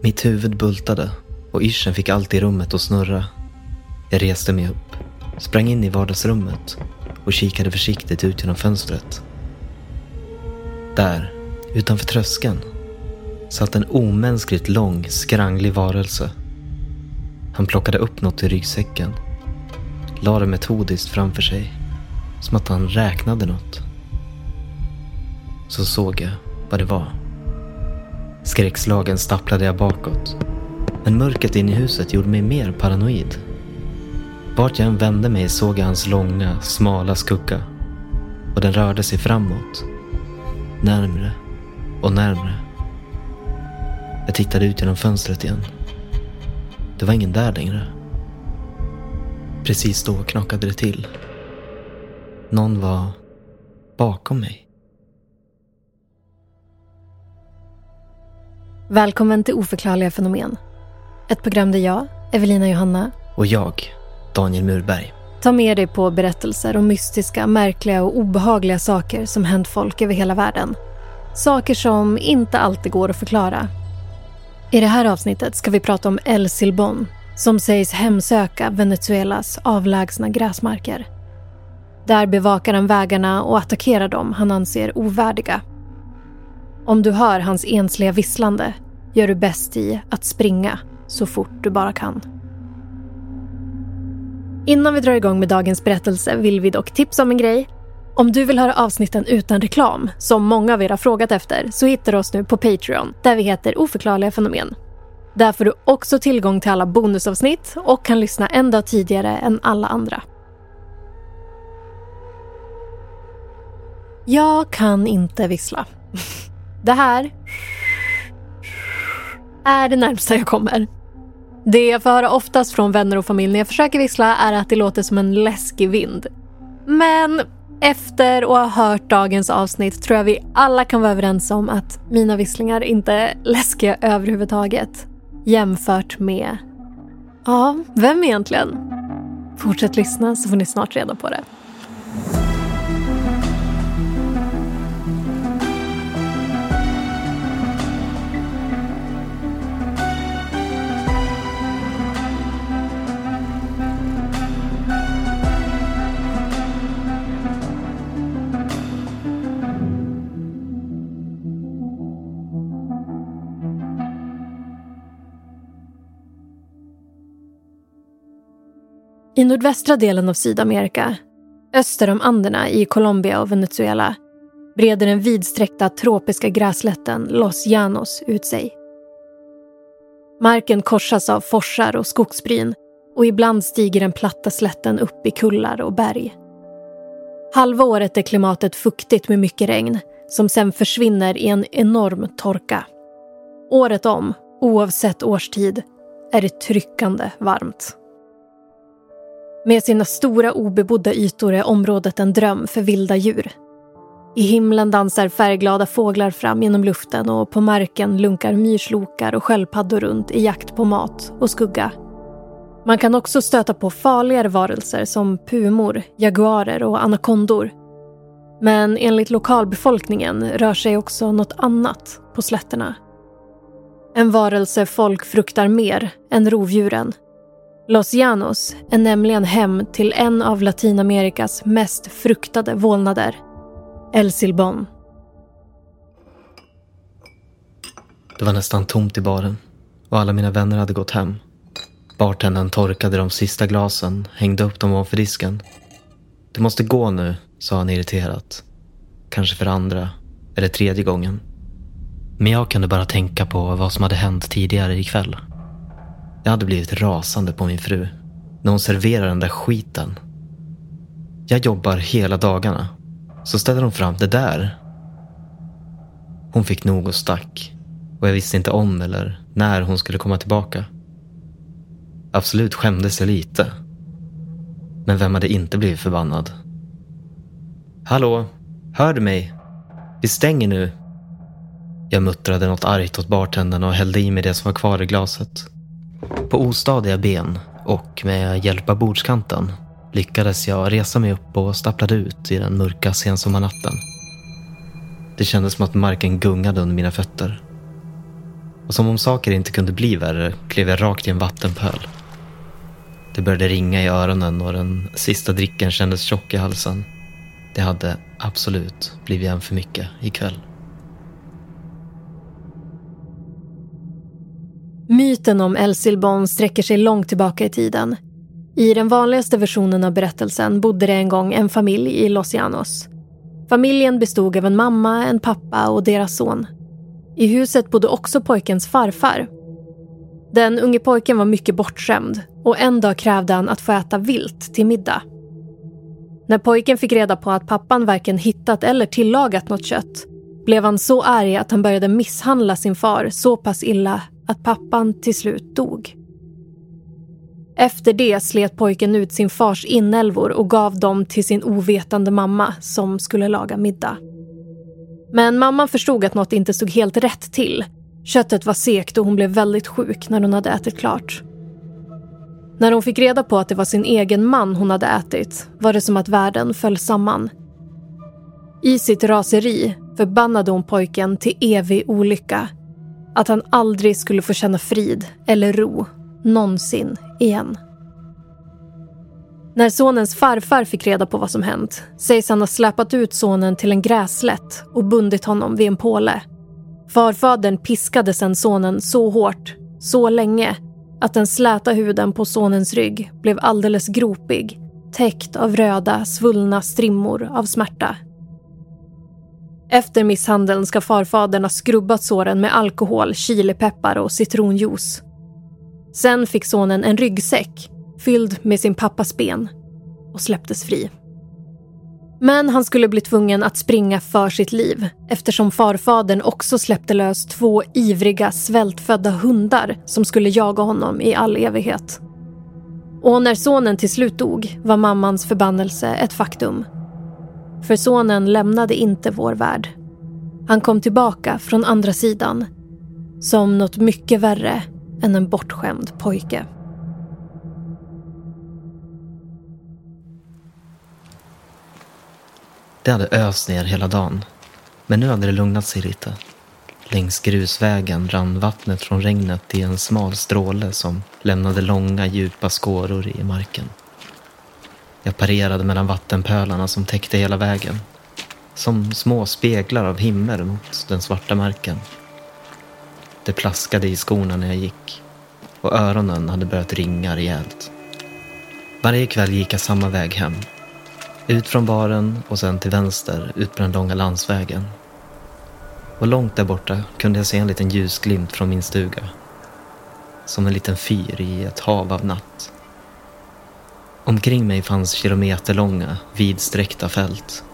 Mitt huvud bultade och yrseln fick allt i rummet att snurra. Jag reste mig upp, sprang in i vardagsrummet och kikade försiktigt ut genom fönstret. Där, utanför tröskeln, satt en omänskligt lång, skranglig varelse. Han plockade upp något i ryggsäcken, lade det metodiskt framför sig, som att han räknade något. Så såg jag vad det var. Skräckslagen stapplade jag bakåt. Men mörkret in i huset gjorde mig mer paranoid. Vart jag än vände mig såg jag hans långa, smala skugga. Och den rörde sig framåt. Närmre och närmre. Jag tittade ut genom fönstret igen. Det var ingen där längre. Precis då knakade det till. Någon var bakom mig. Välkommen till Oförklarliga fenomen. Ett program där jag, Evelina Johanna, Och jag, Daniel Murberg. tar med dig på berättelser om mystiska, märkliga och obehagliga saker som hänt folk över hela världen. Saker som inte alltid går att förklara. I det här avsnittet ska vi prata om El Silbon som sägs hemsöka Venezuelas avlägsna gräsmarker. Där bevakar han vägarna och attackerar dem han anser ovärdiga. Om du hör hans ensliga visslande gör du bäst i att springa så fort du bara kan. Innan vi drar igång med dagens berättelse vill vi dock tipsa om en grej. Om du vill höra avsnitten utan reklam, som många av er har frågat efter, så hittar du oss nu på Patreon, där vi heter Oförklarliga fenomen. Där får du också tillgång till alla bonusavsnitt och kan lyssna en dag tidigare än alla andra. Jag kan inte vissla. Det här är det närmsta jag kommer. Det jag får höra oftast från vänner och familj när jag försöker vissla är att det låter som en läskig vind. Men efter att ha hört dagens avsnitt tror jag vi alla kan vara överens om att mina visslingar inte är läskiga överhuvudtaget. Jämfört med... Ja, vem egentligen? Fortsätt lyssna så får ni snart reda på det. I nordvästra delen av Sydamerika, öster om Anderna i Colombia och Venezuela, breder den vidsträckta tropiska gräslätten Los Llanos ut sig. Marken korsas av forsar och skogsbryn och ibland stiger den platta slätten upp i kullar och berg. Halva året är klimatet fuktigt med mycket regn som sen försvinner i en enorm torka. Året om, oavsett årstid, är det tryckande varmt. Med sina stora obebodda ytor är området en dröm för vilda djur. I himlen dansar färgglada fåglar fram genom luften och på marken lunkar myrslokar och sköldpaddor runt i jakt på mat och skugga. Man kan också stöta på farligare varelser som pumor, jaguarer och anakondor. Men enligt lokalbefolkningen rör sig också något annat på slätterna. En varelse folk fruktar mer än rovdjuren. Los Llanos är nämligen hem till en av Latinamerikas mest fruktade vålnader. El Silbon. Det var nästan tomt i baren och alla mina vänner hade gått hem. Bartendern torkade de sista glasen, hängde upp dem ovanför disken. Du måste gå nu, sa han irriterat. Kanske för andra, eller tredje gången. Men jag kunde bara tänka på vad som hade hänt tidigare ikväll. Jag hade blivit rasande på min fru när hon serverade den där skiten. Jag jobbar hela dagarna. Så ställer hon fram det där. Hon fick nog och stack. Och jag visste inte om eller när hon skulle komma tillbaka. Absolut skämdes jag lite. Men vem hade inte blivit förbannad? Hallå? Hör du mig? Vi stänger nu. Jag muttrade något argt åt bartendern och hällde i mig det som var kvar i glaset. På ostadiga ben och med hjälp av bordskanten lyckades jag resa mig upp och stapplade ut i den mörka sensommarnatten. Det kändes som att marken gungade under mina fötter. Och som om saker inte kunde bli värre klev jag rakt i en vattenpöl. Det började ringa i öronen och den sista dricken kändes tjock i halsen. Det hade absolut blivit en för mycket ikväll. Myten om El Silbon sträcker sig långt tillbaka i tiden. I den vanligaste versionen av berättelsen bodde det en gång en familj i Los Llanos. Familjen bestod av en mamma, en pappa och deras son. I huset bodde också pojkens farfar. Den unge pojken var mycket bortskämd och en dag krävde han att få äta vilt till middag. När pojken fick reda på att pappan varken hittat eller tillagat något kött blev han så arg att han började misshandla sin far så pass illa att pappan till slut dog. Efter det slet pojken ut sin fars inälvor och gav dem till sin ovetande mamma som skulle laga middag. Men mamman förstod att något inte stod helt rätt till. Köttet var sekt och hon blev väldigt sjuk när hon hade ätit klart. När hon fick reda på att det var sin egen man hon hade ätit var det som att världen föll samman. I sitt raseri förbannade hon pojken till evig olycka. Att han aldrig skulle få känna frid eller ro, någonsin igen. När sonens farfar fick reda på vad som hänt sägs han ha släpat ut sonen till en grässlätt och bundit honom vid en påle. Farfadern piskade sedan sonen så hårt, så länge att den släta huden på sonens rygg blev alldeles gropig täckt av röda, svullna strimmor av smärta. Efter misshandeln ska farfadern ha skrubbat såren med alkohol, chilipeppar och citronjuice. Sen fick sonen en ryggsäck fylld med sin pappas ben och släpptes fri. Men han skulle bli tvungen att springa för sitt liv eftersom farfadern också släppte lös två ivriga svältfödda hundar som skulle jaga honom i all evighet. Och när sonen till slut dog var mammans förbannelse ett faktum. För sonen lämnade inte vår värld. Han kom tillbaka från andra sidan som något mycket värre än en bortskämd pojke. Det hade öst ner hela dagen. Men nu hade det lugnat sig lite. Längs grusvägen rann vattnet från regnet i en smal stråle som lämnade långa djupa skåror i marken. Jag parerade mellan vattenpölarna som täckte hela vägen. Som små speglar av himmel mot den svarta marken. Det plaskade i skorna när jag gick och öronen hade börjat ringa rejält. Varje kväll gick jag samma väg hem ut från baren och sen till vänster ut på den långa landsvägen. Och långt där borta kunde jag se en liten ljusglimt från min stuga. Som en liten fyr i ett hav av natt. Omkring mig fanns kilometerlånga, vidsträckta fält.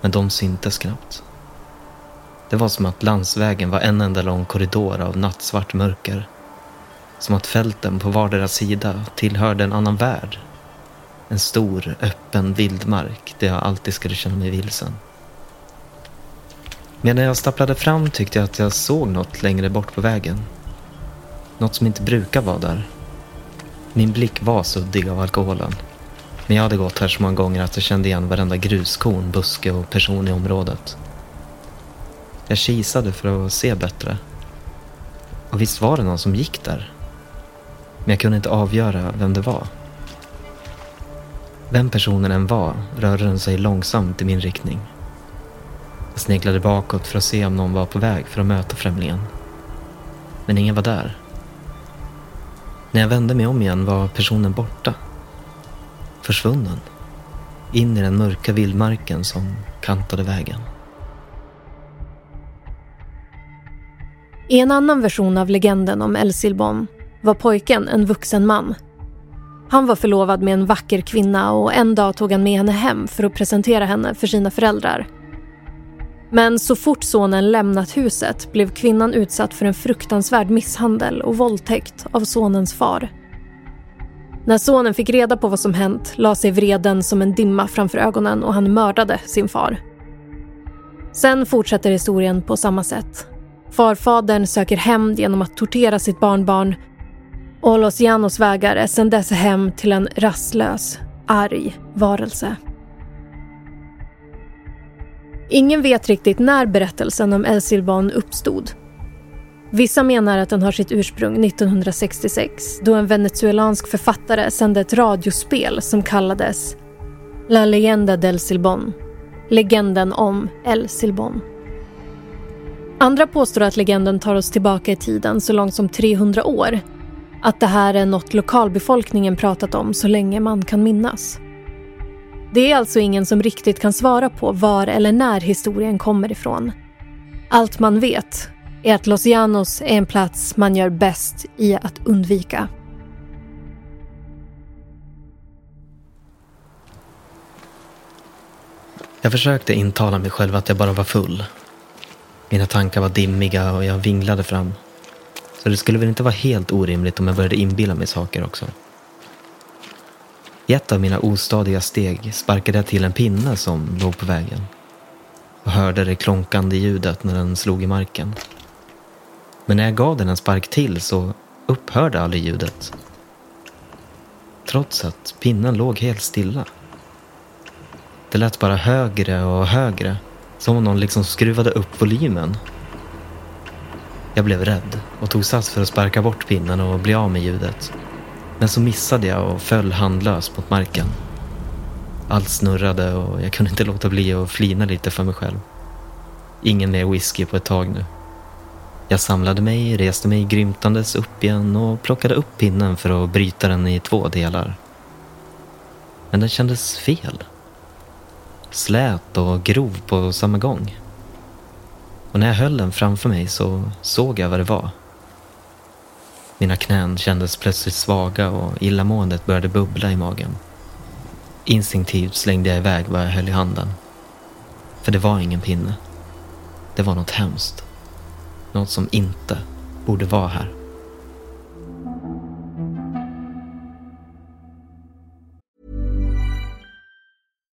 Men de syntes knappt. Det var som att landsvägen var en enda lång korridor av nattsvart mörker. Som att fälten på vardera sida tillhörde en annan värld en stor, öppen vildmark där jag alltid skulle känna mig vilsen. Medan jag stapplade fram tyckte jag att jag såg något längre bort på vägen. Något som inte brukar vara där. Min blick var suddig av alkoholen. Men jag hade gått här så många gånger att jag kände igen varenda gruskorn, buske och person i området. Jag kisade för att se bättre. Och visst var det någon som gick där. Men jag kunde inte avgöra vem det var. Vem personen än var rörde den sig långsamt i min riktning. Jag sneglade bakåt för att se om någon var på väg för att möta främlingen. Men ingen var där. När jag vände mig om igen var personen borta. Försvunnen. In i den mörka vildmarken som kantade vägen. I en annan version av legenden om El Silbon var pojken en vuxen man. Han var förlovad med en vacker kvinna och en dag tog han med henne hem för att presentera henne för sina föräldrar. Men så fort sonen lämnat huset blev kvinnan utsatt för en fruktansvärd misshandel och våldtäkt av sonens far. När sonen fick reda på vad som hänt la sig vreden som en dimma framför ögonen och han mördade sin far. Sen fortsätter historien på samma sätt. Farfadern söker hämnd genom att tortera sitt barnbarn och Los Janos vägar är sedan dess hem till en rastlös, arg varelse. Ingen vet riktigt när berättelsen om El Silvan uppstod. Vissa menar att den har sitt ursprung 1966 då en venezuelansk författare sände ett radiospel som kallades La Leyenda del Silbon, legenden om El Silbon. Andra påstår att legenden tar oss tillbaka i tiden så långt som 300 år. Att det här är något lokalbefolkningen pratat om så länge man kan minnas. Det är alltså ingen som riktigt kan svara på var eller när historien kommer ifrån. Allt man vet är att Los Llanos är en plats man gör bäst i att undvika. Jag försökte intala mig själv att jag bara var full. Mina tankar var dimmiga och jag vinglade fram. Så det skulle väl inte vara helt orimligt om jag började inbilla mig saker också. I ett av mina ostadiga steg sparkade jag till en pinne som låg på vägen och hörde det klonkande ljudet när den slog i marken. Men när jag gav den en spark till så upphörde aldrig ljudet. Trots att pinnen låg helt stilla. Det lät bara högre och högre, som om någon liksom skruvade upp volymen. Jag blev rädd och tog sats för att sparka bort pinnen och bli av med ljudet. Men så missade jag och föll handlös mot marken. Allt snurrade och jag kunde inte låta bli att flina lite för mig själv. Ingen mer whisky på ett tag nu. Jag samlade mig, reste mig grymtandes upp igen och plockade upp pinnen för att bryta den i två delar. Men den kändes fel. Slät och grov på samma gång. Och när jag höll den framför mig så såg jag vad det var. Mina knän kändes plötsligt svaga och illamåendet började bubbla i magen. Instinktivt slängde jag iväg vad jag höll i handen. För det var ingen pinne. Det var något hemskt. Något som inte borde vara här.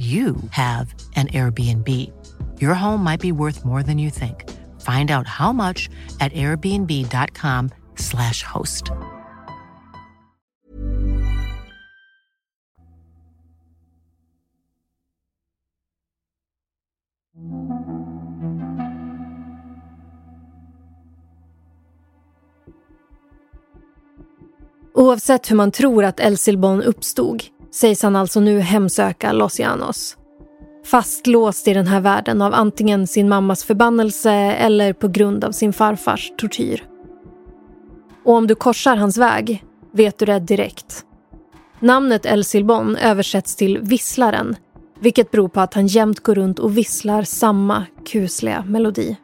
you have an Airbnb. Your home might be worth more than you think. Find out how much at airbnb.com/slash host. Oavsett hur man tror att El uppstod sägs han alltså nu hemsöka Los Llanos. Fastlåst i den här världen av antingen sin mammas förbannelse eller på grund av sin farfars tortyr. Och om du korsar hans väg vet du det direkt. Namnet El Silbon översätts till visslaren vilket beror på att han jämt går runt och visslar samma kusliga melodi.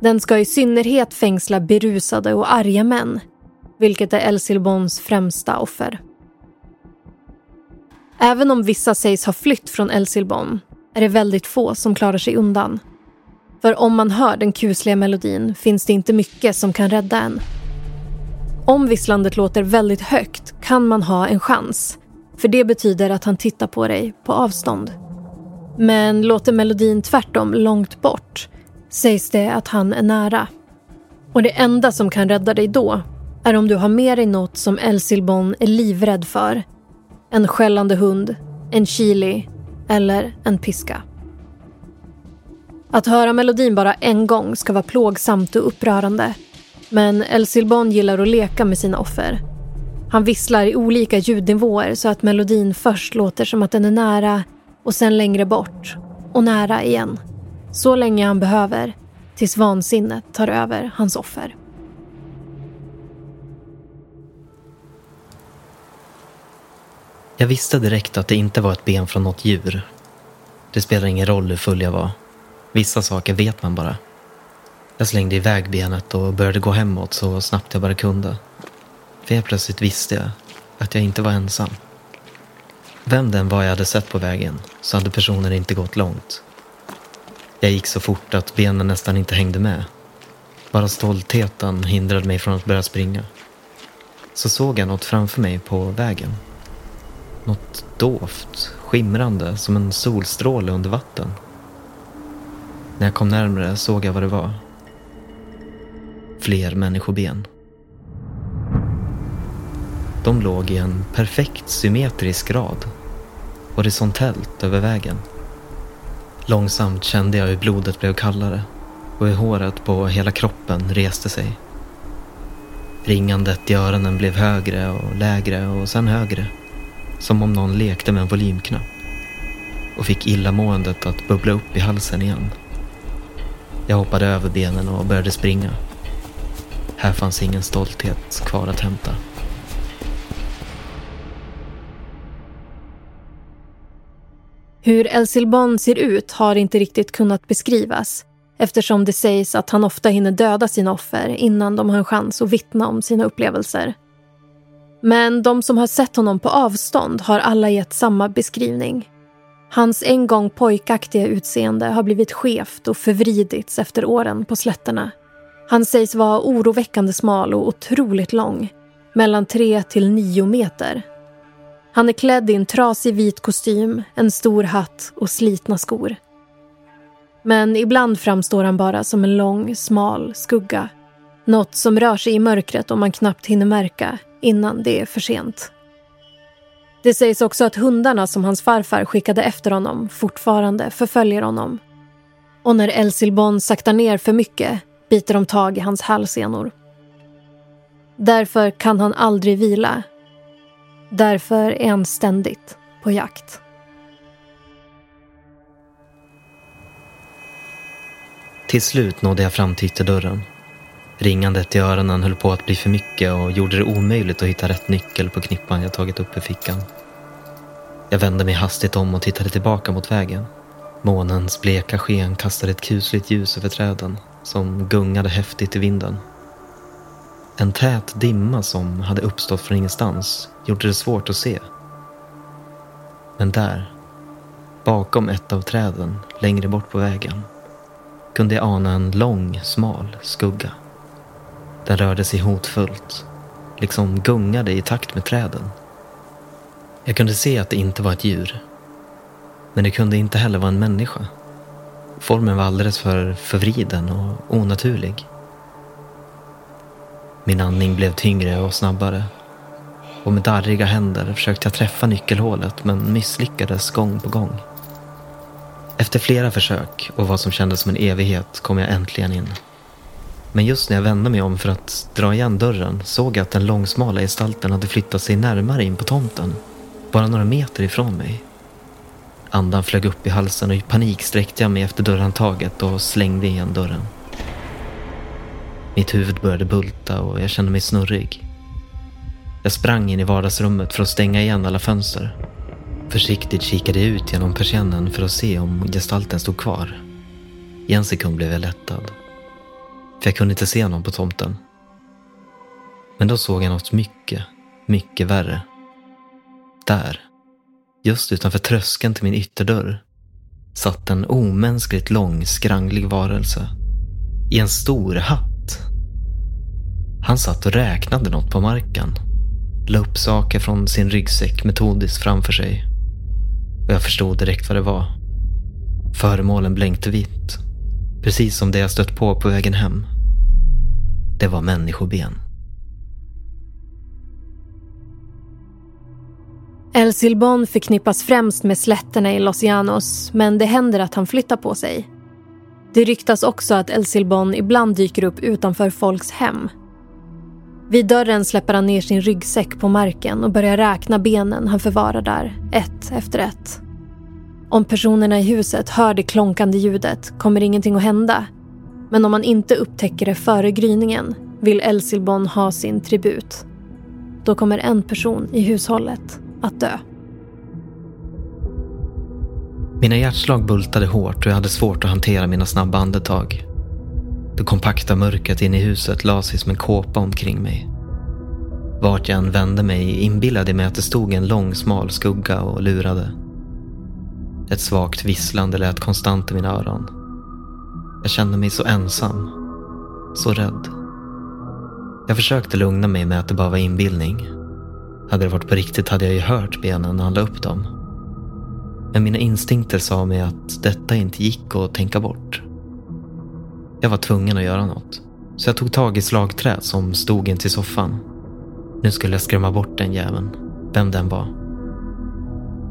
Den ska i synnerhet fängsla berusade och arga män vilket är El Silbons främsta offer. Även om vissa sägs ha flytt från El Silbon är det väldigt få som klarar sig undan. För om man hör den kusliga melodin finns det inte mycket som kan rädda en. Om visslandet låter väldigt högt kan man ha en chans. För det betyder att han tittar på dig på avstånd. Men låter melodin tvärtom långt bort sägs det att han är nära. Och det enda som kan rädda dig då är om du har med dig något som El Silbon är livrädd för en skällande hund, en chili eller en piska. Att höra melodin bara en gång ska vara plågsamt och upprörande. Men El Silbon gillar att leka med sina offer. Han visslar i olika ljudnivåer så att melodin först låter som att den är nära och sen längre bort och nära igen. Så länge han behöver tills vansinnet tar över hans offer. Jag visste direkt att det inte var ett ben från något djur. Det spelar ingen roll hur full jag var. Vissa saker vet man bara. Jag slängde iväg benet och började gå hemåt så snabbt jag bara kunde. För helt plötsligt visste jag att jag inte var ensam. Vem den var jag hade sett på vägen så hade personen inte gått långt. Jag gick så fort att benen nästan inte hängde med. Bara stoltheten hindrade mig från att börja springa. Så såg jag något framför mig på vägen. Något dovt, skimrande som en solstråle under vatten. När jag kom närmare såg jag vad det var. Fler människoben. De låg i en perfekt symmetrisk rad. Horisontellt över vägen. Långsamt kände jag hur blodet blev kallare och hur håret på hela kroppen reste sig. Ringandet i öronen blev högre och lägre och sen högre. Som om någon lekte med en volymknapp. Och fick illamåendet att bubbla upp i halsen igen. Jag hoppade över benen och började springa. Här fanns ingen stolthet kvar att hämta. Hur El Silban ser ut har inte riktigt kunnat beskrivas eftersom det sägs att han ofta hinner döda sina offer innan de har en chans att vittna om sina upplevelser. Men de som har sett honom på avstånd har alla gett samma beskrivning. Hans en gång pojkaktiga utseende har blivit skevt och förvridits efter åren på slätterna. Han sägs vara oroväckande smal och otroligt lång, mellan tre till nio meter. Han är klädd i en trasig vit kostym, en stor hatt och slitna skor. Men ibland framstår han bara som en lång, smal skugga. Något som rör sig i mörkret och man knappt hinner märka innan det är för sent. Det sägs också att hundarna som hans farfar skickade efter honom fortfarande förföljer honom. Och när El Silbon saktar ner för mycket biter de tag i hans halsenor. Därför kan han aldrig vila. Därför är han ständigt på jakt. Till slut nådde jag fram till ytterdörren. Ringandet i öronen höll på att bli för mycket och gjorde det omöjligt att hitta rätt nyckel på knippan jag tagit upp i fickan. Jag vände mig hastigt om och tittade tillbaka mot vägen. Månens bleka sken kastade ett kusligt ljus över träden som gungade häftigt i vinden. En tät dimma som hade uppstått från ingenstans gjorde det svårt att se. Men där, bakom ett av träden längre bort på vägen, kunde jag ana en lång, smal skugga. Den rörde sig hotfullt, liksom gungade i takt med träden. Jag kunde se att det inte var ett djur. Men det kunde inte heller vara en människa. Formen var alldeles för förvriden och onaturlig. Min andning blev tyngre och snabbare. Och med darriga händer försökte jag träffa nyckelhålet men misslyckades gång på gång. Efter flera försök och vad som kändes som en evighet kom jag äntligen in. Men just när jag vände mig om för att dra igen dörren såg jag att den långsmala gestalten hade flyttat sig närmare in på tomten. Bara några meter ifrån mig. Andan flög upp i halsen och i panik sträckte jag mig efter dörrhandtaget och slängde igen dörren. Mitt huvud började bulta och jag kände mig snurrig. Jag sprang in i vardagsrummet för att stänga igen alla fönster. Försiktigt kikade jag ut genom persiennen för att se om gestalten stod kvar. I en sekund blev jag lättad. För jag kunde inte se någon på tomten. Men då såg jag något mycket, mycket värre. Där, just utanför tröskeln till min ytterdörr, satt en omänskligt lång, skranglig varelse. I en stor hatt. Han satt och räknade något på marken. La upp saker från sin ryggsäck metodiskt framför sig. Och jag förstod direkt vad det var. Föremålen blänkte vitt. Precis som det jag stött på på vägen hem. Det var människoben. El Silbon förknippas främst med slätterna i Los Llanos men det händer att han flyttar på sig. Det ryktas också att El Silbon ibland dyker upp utanför folks hem. Vid dörren släpper han ner sin ryggsäck på marken och börjar räkna benen han förvarar där, ett efter ett. Om personerna i huset hör det klonkande ljudet kommer ingenting att hända. Men om man inte upptäcker det före gryningen vill Elsilbon ha sin tribut. Då kommer en person i hushållet att dö. Mina hjärtslag bultade hårt och jag hade svårt att hantera mina snabba andetag. Det kompakta mörkret inne i huset la sig som en kåpa omkring mig. Vart jag än vände mig inbillade jag mig att det stod en lång smal skugga och lurade. Ett svagt visslande lät konstant i mina öron. Jag kände mig så ensam. Så rädd. Jag försökte lugna mig med att det bara var inbildning. Hade det varit på riktigt hade jag ju hört benen när han la upp dem. Men mina instinkter sa mig att detta inte gick att tänka bort. Jag var tvungen att göra något. Så jag tog tag i slagträt som stod intill soffan. Nu skulle jag skrämma bort den jäveln, vem den var.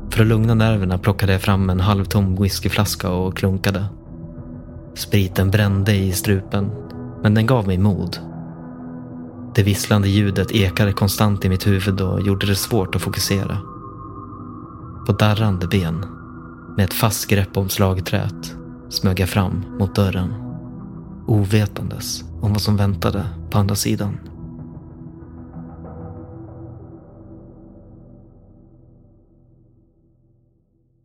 För att lugna nerverna plockade jag fram en halvtom whiskyflaska och klunkade. Spriten brände i strupen, men den gav mig mod. Det visslande ljudet ekade konstant i mitt huvud och gjorde det svårt att fokusera. På darrande ben, med ett fast grepp om slagträt, smög jag fram mot dörren. Ovetandes om vad som väntade på andra sidan.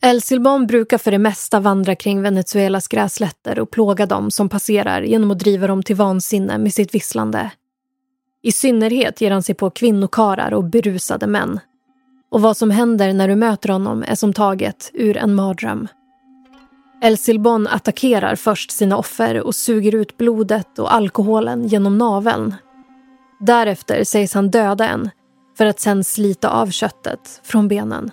El Silbon brukar för det mesta vandra kring Venezuelas gräslätter och plåga dem som passerar genom att driva dem till vansinne med sitt visslande. I synnerhet ger han sig på kvinnokarar och berusade män. Och vad som händer när du möter honom är som taget ur en mardröm. El Silbon attackerar först sina offer och suger ut blodet och alkoholen genom naveln. Därefter sägs han döda en för att sen slita av köttet från benen.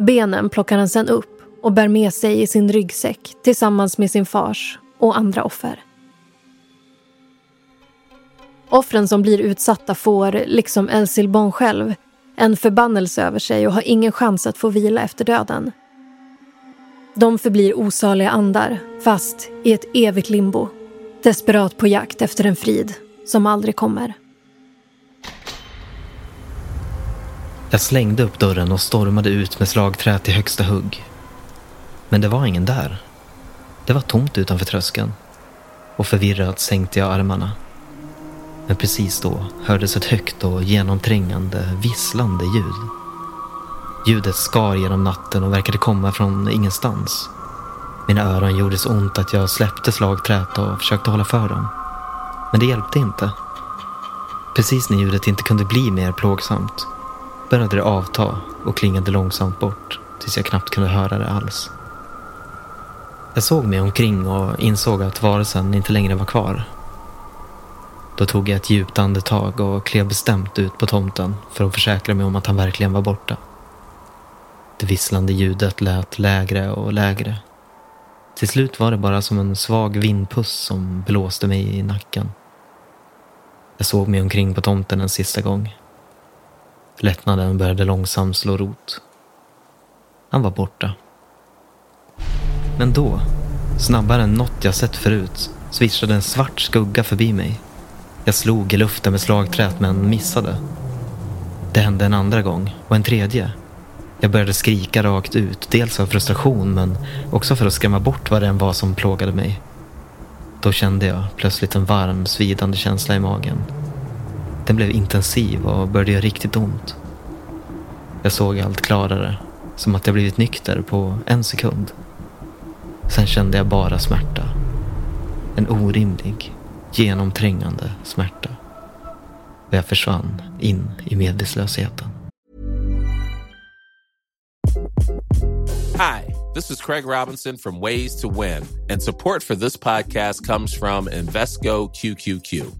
Benen plockar han sen upp och bär med sig i sin ryggsäck tillsammans med sin fars och andra offer. Offren som blir utsatta får, liksom El Silbon själv, En förbannelse över sig och har ingen chans att få vila efter döden. De förblir osaliga andar, fast i ett evigt limbo. Desperat på jakt efter en frid som aldrig kommer. Jag slängde upp dörren och stormade ut med slagträ till högsta hugg. Men det var ingen där. Det var tomt utanför tröskeln. Och förvirrat sänkte jag armarna. Men precis då hördes ett högt och genomträngande, visslande ljud. Ljudet skar genom natten och verkade komma från ingenstans. Mina öron gjorde så ont att jag släppte slagträt och försökte hålla för dem. Men det hjälpte inte. Precis när ljudet inte kunde bli mer plågsamt började det avta och klingade långsamt bort tills jag knappt kunde höra det alls. Jag såg mig omkring och insåg att varelsen inte längre var kvar. Då tog jag ett djupt andetag och klev bestämt ut på tomten för att försäkra mig om att han verkligen var borta. Det visslande ljudet lät lägre och lägre. Till slut var det bara som en svag vindpuss som blåste mig i nacken. Jag såg mig omkring på tomten en sista gång. Lättnaden började långsamt slå rot. Han var borta. Men då, snabbare än något jag sett förut, svischade en svart skugga förbi mig. Jag slog i luften med slagträt men missade. Det hände en andra gång och en tredje. Jag började skrika rakt ut, dels av frustration men också för att skrämma bort vad det än var som plågade mig. Då kände jag plötsligt en varm, svidande känsla i magen. Den blev intensiv och började göra riktigt ont. Jag såg allt klarare, som att jag blivit nykter på en sekund. Sen kände jag bara smärta. En orimlig, genomträngande smärta. Och jag försvann in i medvetslösheten. Hi, this is Craig Robinson from Ways to Win, and support for this podcast comes from Invesco QQQ.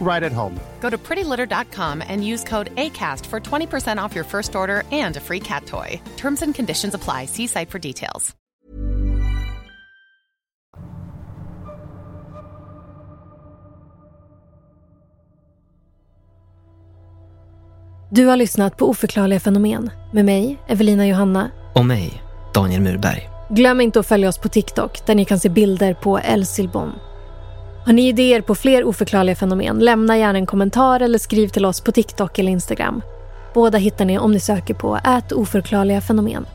right at home. Go to prettylitter.com and use code ACAST for 20% off your first order and a free cat toy. Terms and conditions apply. See site for details. Du har lyssnat på Oförklarliga fenomen med mig, Evelina Johanna. Och mig, Daniel Murberg. Glöm inte att följa oss på TikTok där ni kan se bilder på El Silbon. Har ni idéer på fler oförklarliga fenomen? Lämna gärna en kommentar eller skriv till oss på TikTok eller Instagram. Båda hittar ni om ni söker på ät oförklarliga fenomen.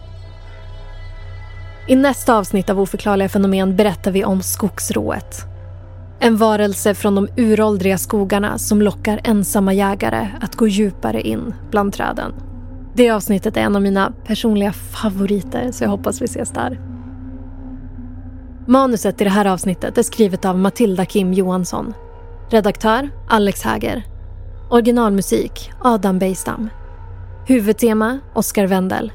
I nästa avsnitt av Oförklarliga fenomen berättar vi om skogsrået. En varelse från de uråldriga skogarna som lockar ensamma jägare att gå djupare in bland träden. Det avsnittet är en av mina personliga favoriter så jag hoppas vi ses där. Manuset i det här avsnittet är skrivet av Matilda Kim Johansson. Redaktör Alex Häger. Originalmusik Adam Bejstam. Huvudtema Oskar Wendel.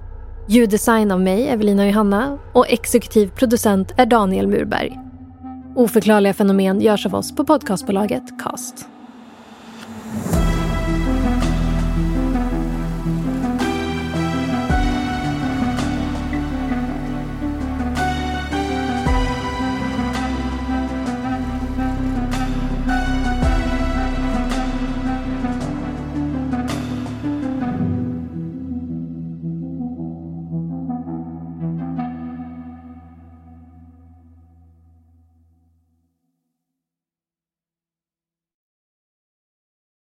Ljuddesign av mig, Evelina Johanna och exekutiv producent är Daniel Murberg. Oförklarliga fenomen görs av oss på podcastbolaget Cast.